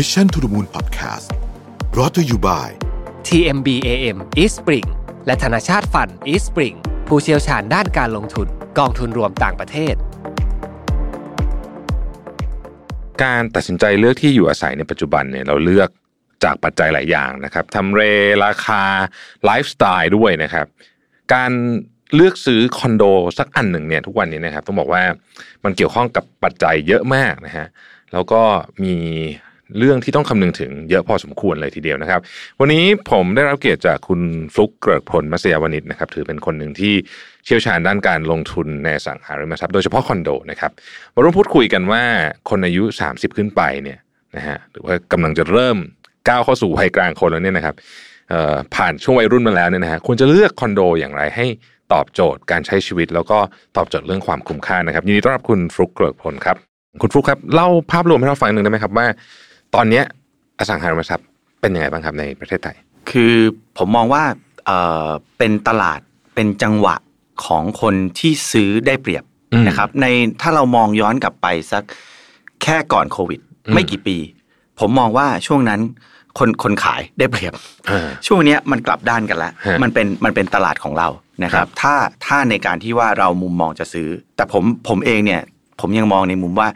Mission to the Moon Podcast brought to you by TMBAM East Spring และธนาชาติฟัน East Spring ผู้เชี่ยวชาญด้านการลงทุนกองทุนรวมต่างประเทศ การตัดสินใจเลือกที่อยู่อาศัยในปัจจุบันเนี่ยเราเลือกจากปัจจัยหลายอย่างนะครับทำเลราคาไลฟ์สไตล์ด้วยนะครับ การเลือกซื้อคอนโดสักอันหนึ่งเนี่ยทุกวันนี้นะครับ ต้องบอกว่ามันเกี่ยวข้องกับปัจจัยเยอะมากนะฮะแล้วก็มี เรื่องที่ต้องคำนึงถึงเยอะพอสมควรเลยทีเดียวนะครับ วันนี้ผมได้รับเกียรติจากคุณฟลุกเกิดผลมัสยาวนิชนะครับ ถือเป็นคนหนึ่งที่เชี่ยวชาญด้านการลงทุนในสังหาริมทรัพย์โดยเฉพาะคอนโดนะครับมาร่วมพูดคุยกันว่าคนอายุ 30 ขึ้นไปเนี่ยนะฮะหรือว่ากำลังจะเริ่มก้าวเข้าสู่วัยกลางคนแล้วเนี่ยนะครับผ่านช่วงวัยรุ่นมาแล้วเนี่ยนะฮะควรจะเลือกคอนโดอย่างไรให้ตอบโจทย์การใช้ชีวิต แล้วก็ตอบโจทย์เรื่องความคุ้มค่านะครับยินดีต้อนรับคุณฟลุกเกริกผลครับคุณฟลุกครับเล่าภาพรวมให้เราฟังหนึ่งได้ไหมครับว่า ตอนเนี้ยอสังหาริมทรัพย์เป็นยังไงบ้างครับในประเทศไทย คือผมมองว่าเอ่อเป็นตลาดเป็นจังหวะของคนที่ซื้อได้เปรียบอืมนะครับ ในถ้าเรามองย้อนกลับไปสักแค่ก่อนโควิดอืมไม่กี่ปี ผมมองว่าช่วงนั้นคนคนขายได้เปรียบอ่าช่วงเนี้ยมันกลับด้านกันแล้วฮะมันเป็นมันเป็นตลาดของเรานะคครัรับบถ้าถ้าในการที่ว่าเรามุมมองจะซื้อ แต่ผมผมเองเนี่ย ผมยังมองในมุมว่า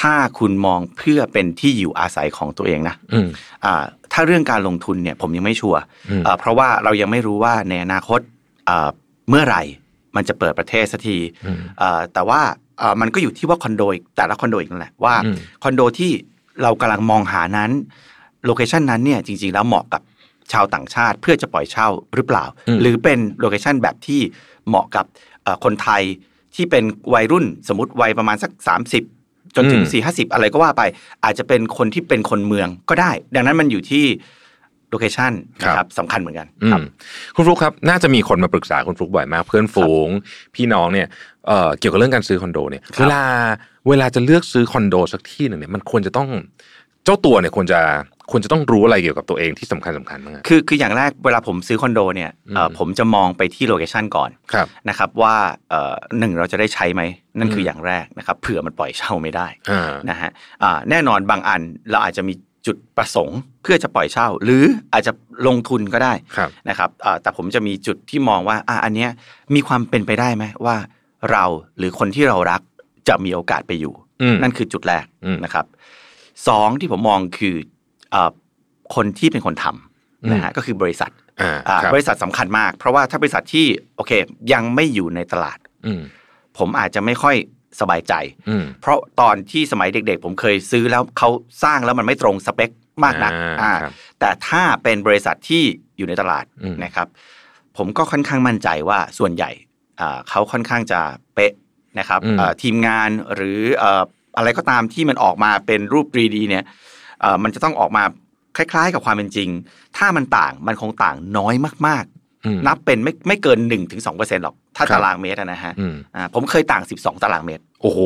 ถ้าคุณมองเพื่อเป็นที่อยู่อาศัยของตัวเองนะอืมอ่าถ้าเรื่องการลงทุนเนี่ยผมยังไม่ชัวร์อืมอ่าเพราะว่าเรายังไม่รู้ว่าในอนาคตอ่าเมื่อไหร่มันจะเปิดประเทศสักทีอืมอ่าแต่ว่าอ่ามันก็อยู่ที่ว่าคอนโดอีกแต่ละคอนโดอีกนั่นแหละว่าอืมคอนโดที่เรากำลังมองหานั้น location นั้นเนี่ยจริง ๆ แล้วเหมาะกับชาวต่างชาติเพื่อจะปล่อยเช่าหรือเปล่าอืมหรือเป็น location แบบที่เหมาะกับเอ่อคนไทยที่เป็นวัยรุ่นสมมติวัยประมาณสัก 30 จนถึงอืม4 50อะไรก็ว่าไป อาจจะเป็นคนที่เป็นคนเมืองก็ได้ ดังนั้นมันอยู่ที่ location นะครับสำคัญเหมือนกัอืมครับคุณฟลุกครับ น่าจะมีคนมาปรึกษาคุณฟลุกบ่อยมาก เพื่อนฝูง พี่น้องเนี่ยเอ่อเกี่ยวกับเรื่องการซื้อคอนโดเนี่ยครับเวลาเวลาจะเลือกซื้อคอนโดสักที่หนึ่งเนี่ยมันควรจะต้องเจ้าตัวเนี่ยควรจะ ควรจะต้องรู้อะไรเกี่ยวกับตัวเองที่สำคัญสำคัญบ้างอะคือคืออย่างแรกเวลาผมซื้อคอนโดเนี่ยเอ่ออืมผมจะมองไปที่โลเคชันก่อนครับนะครับว่าเอ่อหนึ่งเราจะได้ใช้ไหมนั่นคือมอย่างแรกนะครับเผื่อมันปล่อยเช่าไม่ได้อ่านะฮะอ่าแน่นอนบางอันเราอาจจะมีจุดประสงค์เพื่อจะปล่อยเช่า หรืออาจจะลงทุนก็ได้ครับนะครับอ่าแต่ผมจะมีจุดที่มองว่าอ่าอันเนี้ยมีความเป็นไปได้ไหมว่าเราหรือคนที่เรารักจะมีโอกาสไปอยู่อืมนั่นคือจุดแรกอืมนะครับสองที่ผมมองคืออา คนที่เป็นคนทำนะฮะก็คือบริษัทอ่าอ่าครับบริษัทสำคัญมาก เพราะว่าถ้าบริษัทที่โอเค ยังไม่อยู่ในตลาดอืมผมอาจจะไม่ค่อยสบายใจอืมเพราะตอนที่สมัยเด็ก ๆ ผมเคยซื้อแล้วเขาสร้างแล้วมันไม่ตรงสเปคมากนักอ่าอ่าครับแต่ถ้าเป็นบริษัทที่อยู่ในตลาดอืมนะครับ ผมก็ค่อนข้างมั่นใจว่าส่วนใหญ่อ่าเขาค่อนข้างจะเป๊ะนะครับอืมอ่าทีมงานหรือเอ่ออะไรก็ตามที่มันออกมาเป็นรูป 3D เนี่ยเอ่อ มันจะต้องออกมาคล้าย ๆ กับความเป็นจริง ถ้ามันต่างมันคงต่างน้อยมากอืมๆนับเป็นไม่ไม่เกิน1-2%ถึงหรอก ถ้าครับตารางเมตรอะนะฮะอืมอ่าผมเคยต่าง12ตารางเมตร โอ้โห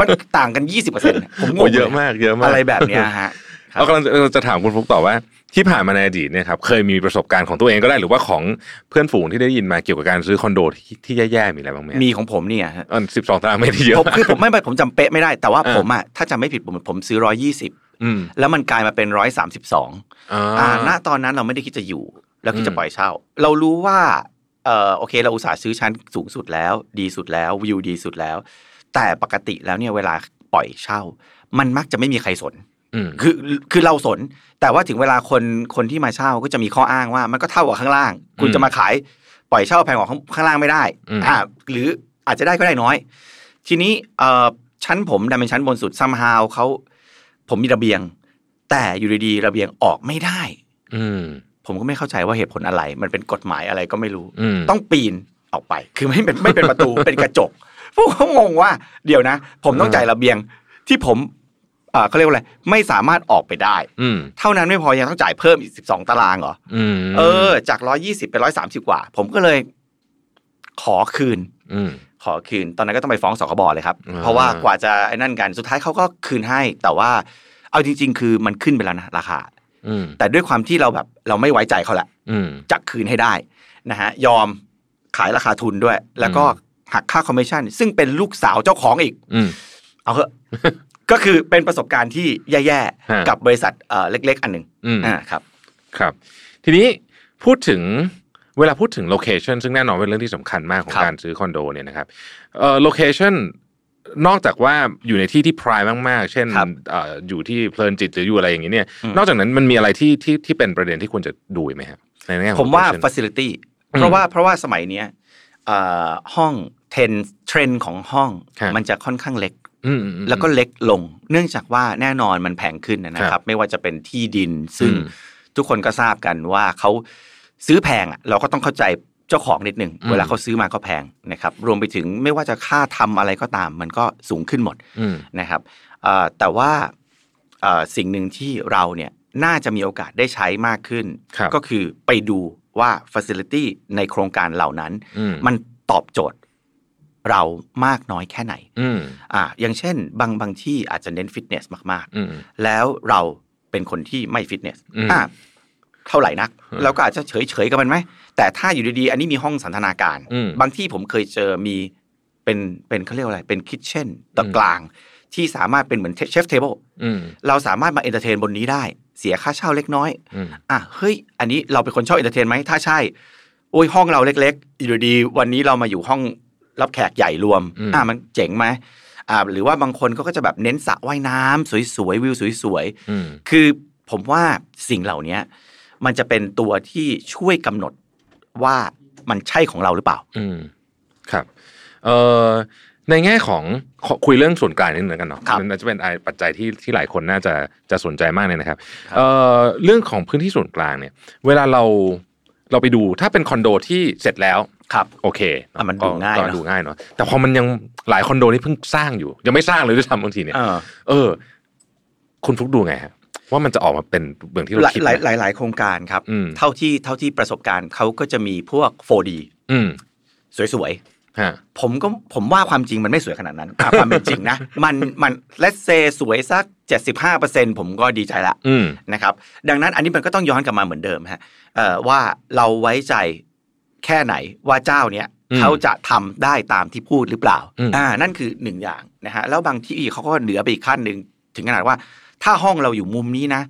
มันต่างกัน20%เนี่ยผมงโอ้งเยอะมากเยอะมากอะไรแบบเนี้ยฮะครับเรากำลังจะจะถามคุณฟลุกต่อว่าที่ผ่านมาในอดีตเนี่ยครับเคยมีประสบการณ์ของตัวเองก็ได้หรือว่าของเพื่อนฝูงที่ได้ยินมาเกี่ยวกับการซื้อคอนโดที่ที่แย่ๆมีอะไรบ้างไหมมีของผมเนี่ยฮะอันสิบสองตารางเมตรที่เยอะผมคือผมไม่ไม่ผมจำเป๊ะไม่ได้แต่ว่าอ่าผมอะถ้าจำไม่ผิดผมผมซื้อร้อยี่สิบอืม แล้วมันกลายมาเป็นร้อยสามสิบสองอ่าอ่าณตอนนั้นเราไม่ได้คิดจะอยู่ แล้วคิดอืจะมปล่อยเช่า เรารู้ว่าเออโอเค เราอุตส่าห์ซื้อชั้นสูงสุดแล้ว ดีสุดแล้ววิวดีสุดแล้ว แต่ปกติแล้วเนี่ยเวลาปล่อยเช่า มันมักจะไม่มีใครสนอืมคือคือเราสน แต่ว่าถึงเวลาคนคนที่มาเช่าก็จะมีข้ออ้างว่า มันก็เท่ากับข้างล่าง คุณอืมจะมาขายปล่อยเช่าแพงกว่าข้างข้างล่างไม่ได้อืมอ่าหรืออาจจะได้ก็ได้น้อย ทีนี้เอ่อชั้นผมดันเป็นชั้นบนสุดซัมฮาวเขา ผมมีระเบียง แต่อยู่ดีๆระเบียงออกไม่ได้ อืมผมก็ไม่เข้าใจว่าเหตุผลอะไร มันเป็นกฎหมายอะไรก็ไม่รู้อืมต้องปีนออกไป คือไม่เป็นไม่เป็นประตูเป็นกระจกพวกเขางงว่า เดี๋ยวนะ ผมต้องจ่ายระเบียงที่ผมเอ่อเขาเรียกว่าอะไรไม่สามารถออกไปได้อืมเท่านั้นไม่พอยังต้องจ่ายเพิ่มอีกสิบสองตารางเหรออืมเออ จากร้อยี่สิบเป็นร้อยสามสิบกว่า ผมก็เลย ขอคืนอืม ขอคืน ตอนนั้นก็ต้องไปฟ้องสคบเลยครับอ่าเพราะว่ากว่าจะไอ้นั่นกันสุดท้ายเขาก็คืนให้ แต่ว่าเอาจริง ๆ คือมันขึ้นไปแล้วนะราคาอืมแต่ด้วยความที่เราแบบเราไม่ไว้ใจเขาแหละอืมจะคืนให้ได้นะฮะยอมขายราคาทุนด้วย แล้วก็หักค่าคอมมิชชั่น ซึ่งเป็นลูกสาวเจ้าของอีกอืมเอาเถอะก็คือเป็นประสบการณ์ที่แย่ฮะๆกับบริษัทเอ่อเล็ก ๆ อันหนึ่งอืมอ่าครับ ครับ ทีนี้พูดถึง เวลาพูดถึง location ซึ่งแน่นอนเป็นเรื่องที่สำคัญมากของครับการซื้อคอนโดเนี่ยนะครับเอ่อ location นอกจากว่าอยู่ในที่ที่ prime มาก ๆ เช่นครับเอ่ออยู่ที่เพลินจิตหรืออยู่อะไรอย่างนี้เนี่ยอืมนอกจากนั้นมันมีอะไรที่ที่ที่เป็นประเด็นที่ควรจะดูอีกไหมครับในแง่ของผมว่า location facility อืมเพราะว่าเพราะว่าสมัยเนี้ยเอ่อห้อง trend trend ของห้องครับมันจะค่อนข้างเล็กอืมอืมอืมแล้วก็เล็กลง เนื่องจากว่าแน่นอนมันแพงขึ้นนะครัรับไม่ว่าจะเป็นที่ดินซึ่งอืมทุกคนก็ทราบกันว่าเขา ซื้อแพงอะเราก็ต้องเข้าใจเจ้าของนิดหนึ่งอืมเวลาเขาซื้อมาก็แพงนะครับ รวมไปถึงไม่ว่าจะค่าทำอะไรก็ตาม มันก็สูงขึ้นหมดอืมนะครับเอ่อแต่ว่าเอ่อสิ่งหนึ่งที่เราเนี่ยน่าจะมีโอกาสได้ใช้มากขึ้นครับก็คือไปดูว่า Facility ในโครงการเหล่านั้นอืมมันตอบโจทย์เรามากน้อยแค่ไหนอืมอ่าอย่างเช่น บางบางที่อาจจะเน้นฟิตเนสมากอืมๆแล้วเราเป็นคนที่ไม่ฟิตเนสอืมอ่า เท่าไหร่นักอืมเราก็อาจจะเฉยเฉยๆกับมันไหมแต่ถ้าอยู่ดีๆ อันนี้มีห้องสันทนาการอืมบางที่ผมเคยเจอมีเป็นเป็นเขาเรียกว่าอะไรเป็น kitchen ตรงกลาง ที่สามารถเป็นเหมือน chef table อืมเราสามารถมา entertain บนนี้ได้ เสียค่าเช่าเล็กน้อยอืมอะเฮ้ยอันนี้เราเป็นคนชอบ entertain ไหมถ้าใช่โอ้ยห้องเราเล็กๆอยู่ดีๆวันนี้เรามาอยู่ห้องรับแขกใหญ่รวมอืมอะมันเจ๋งไหมอ่าหรือว่าบางคนเขาก็จะแบบเน้นสระว่ายน้ำสวยๆวิวสวยอืมๆคือผมว่าสิ่งเหล่านี้ มันจะเป็นตัวที่ช่วยกำหนดว่ามันใช่ของเราหรือเปล่า อืมครับ เอ่อในแง่ของขอคุยเรื่องส่วนกลางนิดนึงกันเนาะครับมันน่าจะเป็นไอ้ปัจจัยที่ที่หลายคนน่าจะจะสนใจมากเลยนะครับครับเอ่อเรื่องของพื้นที่ส่วนกลางเนี่ย เวลาเราเราไปดูถ้าเป็นคอนโดที่เสร็จแล้วครับโอเคอะมันดูง่ายก็เนอะดูง่ายเนาะแต่พอมันยังหลายคอนโดนี่เพิ่งสร้างอยู่ ยังไม่สร้างเลยด้วยซ้ำบางทีเนี่ยเออเออคุณฟลุกดูไงฮะ ว่ามันจะออกมาเป็นเหมือนที่เราหลายคิดหลายไหมหลายหลายโครงการครับอืมเท่าที่เท่าที่ประสบการณ์เขาก็จะมีพวก 4D อืมสวยๆฮะผมก็ผมว่าความจริงมันไม่สวยขนาดนั้นอะความเป็นจริงนะ มันมันเลสเซสวยสัก 75%ผมก็ดีใจละอืมนะครับ ดังนั้นอันนี้มันก็ต้องย้อนกลับมาเหมือนเดิมฮะเอ่อว่าเราไว้ใจแค่ไหนว่าเจ้าเนี้ยอืมเขาจะทำได้ตามที่พูดหรือเปล่าอืมอ่า นั่นคือหนึ่งอย่างนะฮะ แล้วบางที่เขาก็เหนือไปอีกขั้นหนึ่งถึงขนาดว่า ถ้าห้องเราอยู่มุมนี้นะ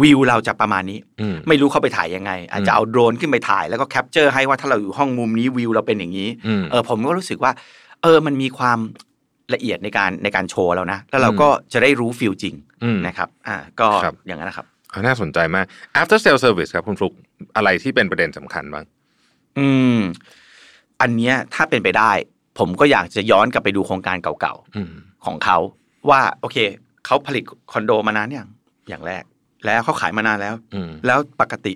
วิวเราจะประมาณนี้อืมไม่รู้เขาไปถ่ายยังไง อาจจะอืมเอาโดรนขึ้นไปถ่ายแล้วก็แคปเจอร์ให้ว่าถ้าเราอยู่ห้องมุมนี้วิวเราเป็นอย่างนี้อืมเออผมก็รู้สึกว่า เออมันมีความละเอียดในการในการโชว์แล้วนะ แล้วเราอืมก็จะได้รู้ฟิลจริงอืมนะครับอ่าก็ครับอย่างนั้นนะครับอ่าน่าสนใจมาก after sale service ครับคุณฟลุกอะไรที่เป็นประเด็นสำคัญบ้าง อืม อันเนี้ยถ้าเป็นไปได้ ผมก็อยากจะย้อนกลับไปดูโครงการเก่าอืมๆของเขาว่าโอเค เขาผลิตคอนโดมานานอย่างอย่างแรก แล้วเขาขายมานานแล้วอืมแล้วปกติ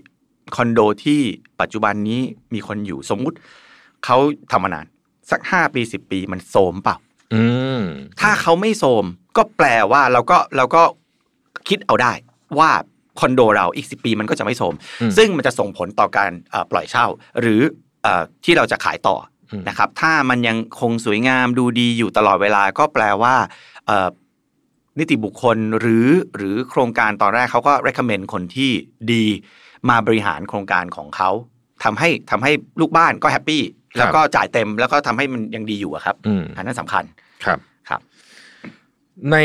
คอนโดที่ปัจจุบันนี้มีคนอยู่สมมุติเขาทำมานาน สักห้าปีสิบปีมันโทรมเปล่าอืมถ้าเขาไม่โทรมก็แปลว่าเราก็เราก็คิดเอาได้ว่าคอนโดเราอีกสิปีมันก็จะไม่โทรมอืมซึ่งมันจะส่งผลต่อการเอ่อปล่อยเช่า หรือเอ่อที่เราจะขายต่ออมนะครับ ถ้ามันยังคงสวยงามดูดีอยู่ตลอดเวลาก็แปลว่าเอ่อ นิติบุคคลหรือหรือโครงการตอนแรกเขาก็ recommend คนที่ดีมาบริหารโครงการของเขาทำให้ทำให้ลูกบ้านก็แฮปปี้แล้วก็จ่ายเต็มแล้วก็ทำให้มันยังดีอยู่อะครับอืมอันนั้นสำคัญครับครับ ใน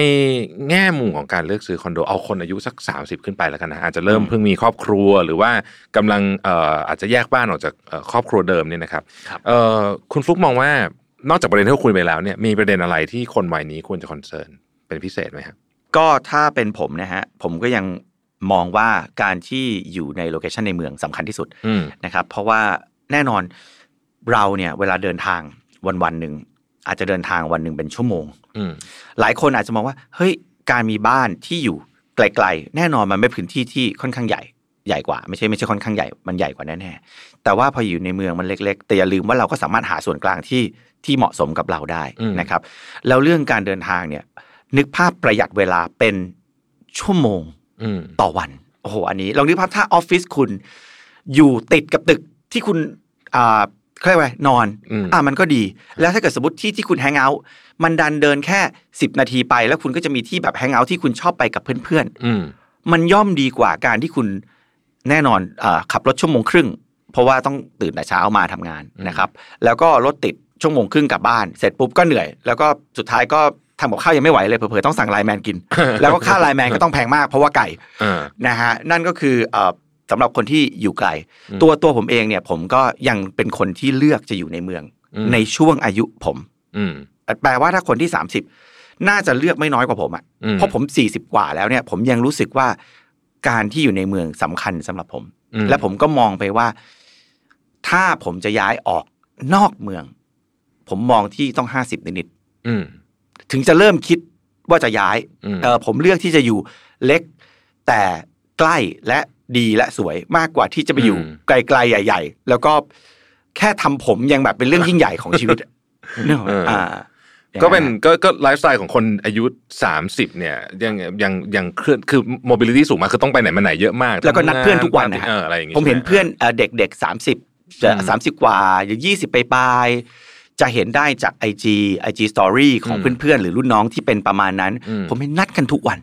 แง่มุมของการเลือกซื้อคอนโดเอาคนอายุสัก 30 ขึ้นไปแล้วกันนะอาจจะเริ่มเพิ่งมีครอบครัวหรือว่ากำลังเอ่ออาจจะแยกบ้านออกจากเอ่อครอบครัวเดิมเนี่ยนะครับครับเอ่อคุณฟลุคมองว่านอกจากประเด็นที่เราคุยไปแล้วเนี่ยมีประเด็นอะไรที่คนวัยนี้ควรจะ concern เป็นพิเศษไหมครับก็ถ้าเป็นผมนะฮะผมก็ยังมองว่าการที่อยู่ใน location ในเมืองสำคัญที่สุดอืมนะครับ เพราะว่าแน่นอนเราเนี่ยเวลาเดินทางวันวันๆหนึ่งอาจจะเดินทางวันหนึ่งเป็นชั่วโมงอืมหลายคนอาจจะมองว่า เฮ้ยการมีบ้านที่อยู่ไกลๆแน่นอนมันเป็นพื้นที่ที่ค่อนข้างใหญ่ใหญ่กว่าไม่ใช่ไม่ใช่ค่อนข้างใหญ่มันใหญ่กว่าแน่ๆแต่ว่าพออยู่ในเมืองมันเล็ก ๆ แต่อย่าลืมว่าเราก็สามารถหาส่วนกลางที่ที่เหมาะสมกับเราได้อืมนะครับ แล้วเรื่องการเดินทางเนี่ย นึกภาพประหยัดเวลาเป็นชั่วโมงอืมต่อวัน โอ้โห อันนี้ลองนึกภาพถ้าออฟฟิศคุณอยู่ติดกับตึกที่คุณอ่าเขาเรียกว่าอะไรนอนอืมอ่ามันก็ดี แล้วถ้าเกิดสมมติที่ที่คุณ hang out มันดันเดินแค่10นาทีไป แล้วคุณก็จะมีที่แบบ hang out ที่คุณชอบไปกับเพื่อนอืมๆมันย่อมดีกว่าการที่คุณแน่นอนอาขับรถชั่วโมงครึ่ง เพราะว่าต้องตื่นแต่เช้ามาทำงานนะครับ แล้วก็รถติดชั่วโมงครึ่งกลับบ้าน เสร็จปุ๊บก็เหนื่อย แล้วก็สุดท้ายก็ ทำกับข้าวยังไม่ไหวเลยเผลอๆต้องสั่ง LINE MAN กิน แล้วก็ค่า LINE MAN ก็ต้องแพงมากเพราะว่าไกลเออนะฮะนั่นก็คือเอ่อสำหรับคนที่อยู่ไกลอืมตัวตัวผมเองเนี่ย ผมก็ยังเป็นคนที่เลือกจะอยู่ในเมืองอืมในช่วงอายุผมอืมแปลว่าถ้าคนที่30น่าจะเลือกไม่น้อยกว่าผมอะอืมเพราะผม40กว่าแล้วเนี่ย ผมยังรู้สึกว่าการที่อยู่ในเมืองสำคัญสำหรับผมอืมและผมก็มองไปว่า ถ้าผมจะย้ายออกนอกเมือง ผมมองที่ต้อง50นิดอืมๆ ถึงจะเริ่มคิดว่าจะย้ายอืมเออผมเลือกที่จะอยู่เล็ก แต่ใกล้และดีและสวยมากกว่าที่จะไปอยู่อืมไกลๆใหญ่ ๆ แล้วก็แค่ทำผมยังแบบเป็นเรื่องยิ่งใหญ่ของชีวิตอะเนกออกไหมอ่าก็เป็นก็ก็ไลฟ์สไตล์ของคนอายุ 30 เนี่ยยังยังยังเคลื่อนคือ mobility สูงมากคือต้องไปไหนมาไหนเยอะมาก แล้วก็นัดเพื่อนทุกวันนะนะฮะเอออะไรอย่างงี้ผมเห็นใช่ไเพื่อนเอ่อเด็กเด็กสามสิบจะอืมสามสิบกว่าหรือยี่สิบไปปลายๆ จะเห็นได้จาก IG IG Story ของอืมเพื่อนๆ หรือรุ่นน้องที่เป็นประมาณนั้นอืมผมเห็นนัดกันทุกวัน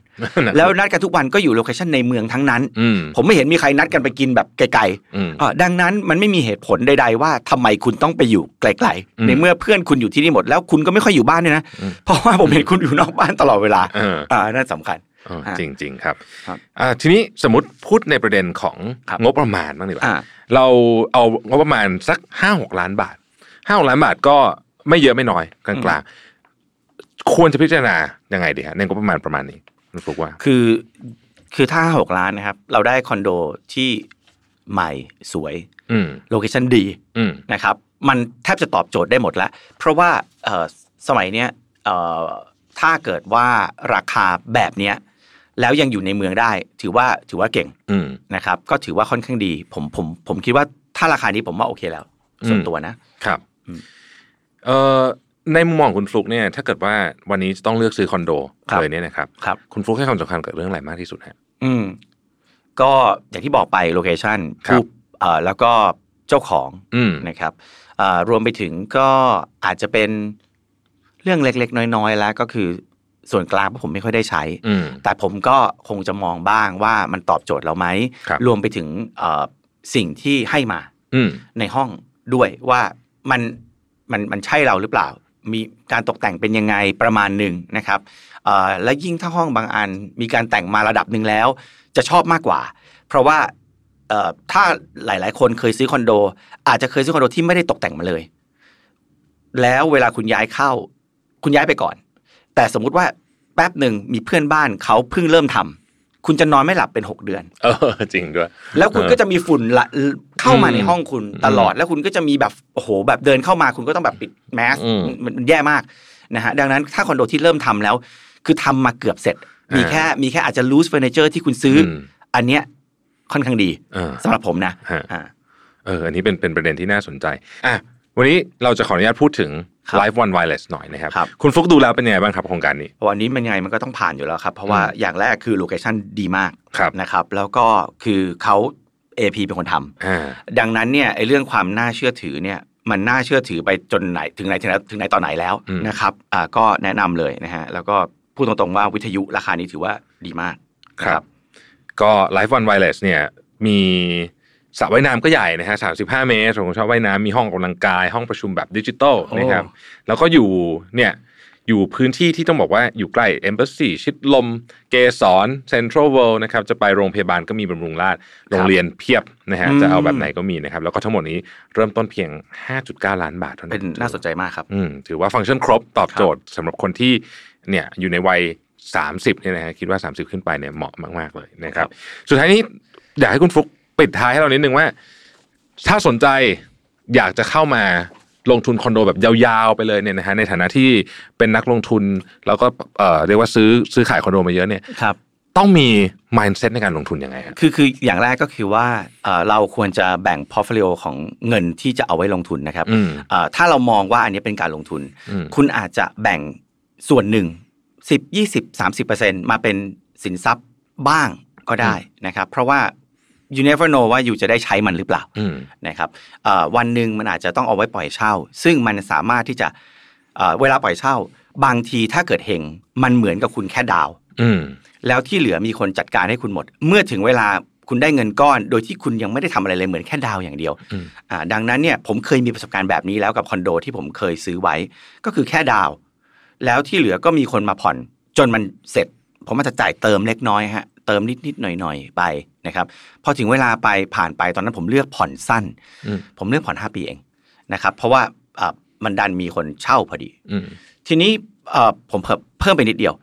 นะแล้วนัดกันทุกวันก็อยู่โลเคชั่นในเมืองทั้งนั้นอืมผมไม่เห็นมีใครนัดกันไปกินแบบไกลอืมๆอ่าดังนั้นมันไม่มีเหตุผลใด ๆ ว่าทำไมคุณต้องไปอยู่ไกลอืมๆในเมื่อเพื่อนคุณอยู่ที่นี่หมดแล้วคุณก็ไม่ค่อยอยู่บ้านด้วยนะอืมเพราะว่าผมเห็นคุณอยู่นอกบ้านตลอดเวลาเอออ่านั่นสำคัญเออฮะจริงจริงๆครับครับอ่าทีนี้สมมติพูดในประเด็นของครับงบประมาณบ้างดีกว่าอ่าเราเอางบประมาณสักห้าหกล้านบาท ห้าหกล้านบาทก็ไม่เยอะไม่น้อยกลางๆควรจะพิจารณายังไงดีฮะในงบประมาณประมาณนี้คุณฟลุคว่า คือคือถ้าหกล้านนะครับ เราได้คอนโดที่ใหม่สวยอืม location ดีอืมนะครับ มันแทบจะตอบโจทย์ได้หมดแล้ว เพราะว่าเอ่อสมัยเนี้ยเอ่อถ้าเกิดว่าราคาแบบเนี้ยแล้วยังอยู่ในเมืองได้ ถือว่าถือว่าเก่งอืมนะครับ ก็ถือว่าค่อนข้างดี ผมผมผมคิดว่าถ้าราคานี้ผมว่าโอเคแล้ว ส่วนอืมตัวนะครับอืม เอ่อในมุมมองของคุณฟลุกเนี่ย ถ้าเกิดว่าวันนี้จะต้องเลือกซื้อคอนโดครับเลยเนี่ยนะครับครับคุณฟลุกให้ความสำคัญกับเรื่องอะไรมากที่สุดฮะอืมก็อย่างที่บอกไปโลเคชันครับผู้เอ่อแล้วก็เจ้าของอืมนะครับอ่ารวมไปถึงก็อาจจะเป็นเรื่องเล็ก ๆ น้อย ๆ แล้วก็คือส่วนกลางผมไม่ค่อยได้ใช้อืมแต่ผมก็คงจะมองบ้างว่ามันตอบโจทย์เราไหมครับรวมไปถึงเอ่อสิ่งที่ให้มาอืมในห้องด้วยว่า มันมันมันใช่เราหรือเปล่า มีการตกแต่งเป็นยังไงประมาณหนึ่งนะครับและยิ่งถ้าห้องบางอันมีการแต่งมาระดับหนึ่งแล้ว จะชอบมากกว่า เพราะว่าถ้าหลาย ๆ คนเคยซื้อคอนโด อาจจะเคยซื้อคอนโดที่ไม่ได้ตกแต่งมาเลย แล้วเวลาคุณย้ายเข้า คุณย้ายไปก่อน แต่สมมุติว่าแป๊บหนึ่งมีเพื่อนบ้านเขาเพิ่งเริ่มทำ คุณจะนอนไม่หลับเป็นหกเดือน เออจริงด้วย แล้วคุณเออก็จะมีฝุ่นละเข้ามาอืมในห้องคุณตลอด แล้วคุณก็จะมีแบบโอ้โหแบบเดินเข้ามาคุณก็ต้องแบบปิดแมสอืมมันมันแย่มากนะฮะดังนั้นถ้าคอนโดที่เริ่มทำแล้ว คือทำมาเกือบเสร็จ มีอ่าแค่มีแค่อาจจะ loose furniture ที่คุณซื้ออมอันเนี้ยค่อนข้างดีเออสำหรับผมนะฮะอ่าเอออันนี้เป็นเป็นประเด็นที่น่าสนใจอะวันนี้เราจะขออนุญาตพูดถึง ครับ Life One Wireless หน่อยนะครับครับคุณฟลุกดูแล้วเป็นยังไงบ้างครับโครงการนี้เพราะวันนี้มันยังไงมันก็ต้องผ่านอยู่แล้วครับ เพราะว่าอืมอย่างแรกคือโลเคชันดีมากครับนะครับ แล้วก็คือเขา AP เป็นคนทำอ่าดังนั้นเนี่ยไอ้เรื่องความน่าเชื่อถือเนี่ยมันน่าเชื่อถือไปจนไหนถึงไหนถึงไหนถึงไหนตอนไหนแล้วอืมนะครับอ่าก็แนะนำเลยนะฮะแล้วก็พูดตรงๆว่าวิทยุราคานี้ถือว่าดีมากครับ ก็ Life One Wireless เนี่ยมี สระว่ายน้ำก็ใหญ่นะฮะ35เมตรผมชอบว่ายน้ำมีห้องออกกำลังกาย ห้องประชุมแบบดิจิตอลนะครับ แล้วก็อยู่เนี่ยอยู่พื้นที่ที่ต้องบอกว่าอยู่ใกล้ Embassy ชิดลม เกสร Central World นะครับจะไปโรงพยาบาลก็มีบำรุงราษฎร์โรงเรียนเพียบนะฮะอืมจะเอาแบบไหนก็มีนะครับ แล้วก็ทั้งหมดนี้เริ่มต้นเพียง 5.9 ล้านบาทเท่านั้เป็นนน่าสนใจมากครับอืมถือว่าฟังก์ชันครบตอบโจทย์สำหรับคนที่เนี่ยอยู่ในวัย 30เนี่ยนะฮะคิดว่า 30 ขึ้นไปเนี่ยเหมาะมาก ๆ เลยนะครับ สุดท้ายนี้อยากให้คุณฟลุก ปิดท้ายให้เรานิดนึงว่า ถ้าสนใจอยากจะเข้ามาลงทุนคอนโดแบบยาวๆไปเลยเนี่ยนะฮะในฐานะที่เป็นนักลงทุน แล้วก็เอ่อเรียกว่าซื้อซื้อขายคอนโดมาเยอะเนี่ยครับต้องมี mindset ในการลงทุนยังไงฮะคือคืออย่างแรกก็คือว่าเอ่อเราควรจะแบ่ง portfolio ของเงินที่จะเอาไว้ลงทุนนะครับอืมเอ่อถ้าเรามองว่าอันนี้เป็นการลงทุนอืมคุณอาจจะแบ่งส่วนหนึ่งสิบยี่สิบสามสิบเปอร์เซ็นมาเป็นสินทรัพย์บ้างก็ได้นะครับ เพราะว่า you never know ว่าอยู่จะได้ใช้มันหรือเปล่าอืมนะครับเอ่อวันหนึ่งมันอาจจะต้องเอาไว้ปล่อยเช่า ซึ่งมันสามารถที่จะเอ่อเวลาปล่อยเช่า บางทีถ้าเกิดเฮงมันเหมือนกับคุณแค่ดาวน์อืมแล้วที่เหลือมีคนจัดการให้คุณหมด เมื่อถึงเวลาคุณได้เงินก้อน โดยที่คุณยังไม่ได้ทำอะไรเลยเหมือนแค่ดาวอย่างเดียวอืมอ่าดังนั้นเนี่ยผมเคยมีประสบการณ์แบบนี้แล้วกับคอนโดที่ผมเคยซื้อไว้ ก็คือแค่ดาว แล้วที่เหลือก็มีคนมาผ่อน จนมันเสร็จ ผมอาจจะจ่ายเติมเล็กน้อยฮะ เติมนิดนิดๆหน่อยหน่อยๆไปนะครับพอถึงเวลาไปผ่านไปตอนนั้นผมเลือกผ่อนสั้นอืมผมเลือกผ่อน5ปีเองนะครับ เพราะว่าอ่ามันดันมีคนเช่าพอดีอืมทีนี้เอ่อผมเพิ่มเพิ่มไปนิดเดียว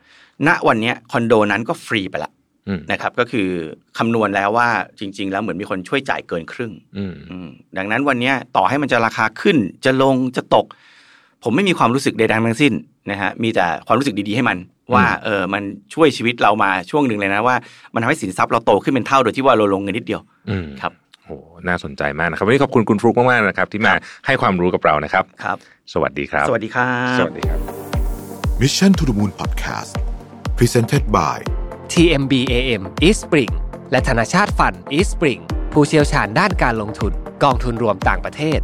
ณวันเนี้ยคอนโดนั้นก็ฟรีไปละอืมนะครับก็คือคำนวณแล้วว่าจริง ๆ แล้วเหมือนมีคนช่วยจ่ายเกินครึ่งอืมอืมดังนั้นวันเนี้ยต่อให้มันจะราคาขึ้นจะลงจะตก ผมไม่มีความรู้สึกใดๆทั้งสิ้น นะฮะมีแต่ความรู้สึกดีๆให้มันว่าเออมันช่วยชีวิตเรามาช่วงหนึ่งเลยนะว่า มันทำให้สินทรัพย์เราโตขึ้นเป็นเท่าโดยที่ว่าเราลงเงินนิดเดียวอืมครับโหน่าสนใจมากนะครับวันนี้ขอบคุณคุณฟลุกมากๆนะครับ ที่มาให้ความรู้กับเรานะครับครับ สวัสดีครับ สวัสดีครับสวัสดีครับ Mission to the Moon Podcast Presented by TMBAM East Spring และธนาชาติฟัน East Spring ผู้เชี่ยวชาญด้านการลงทุนกองทุนรวมต่างประเทศ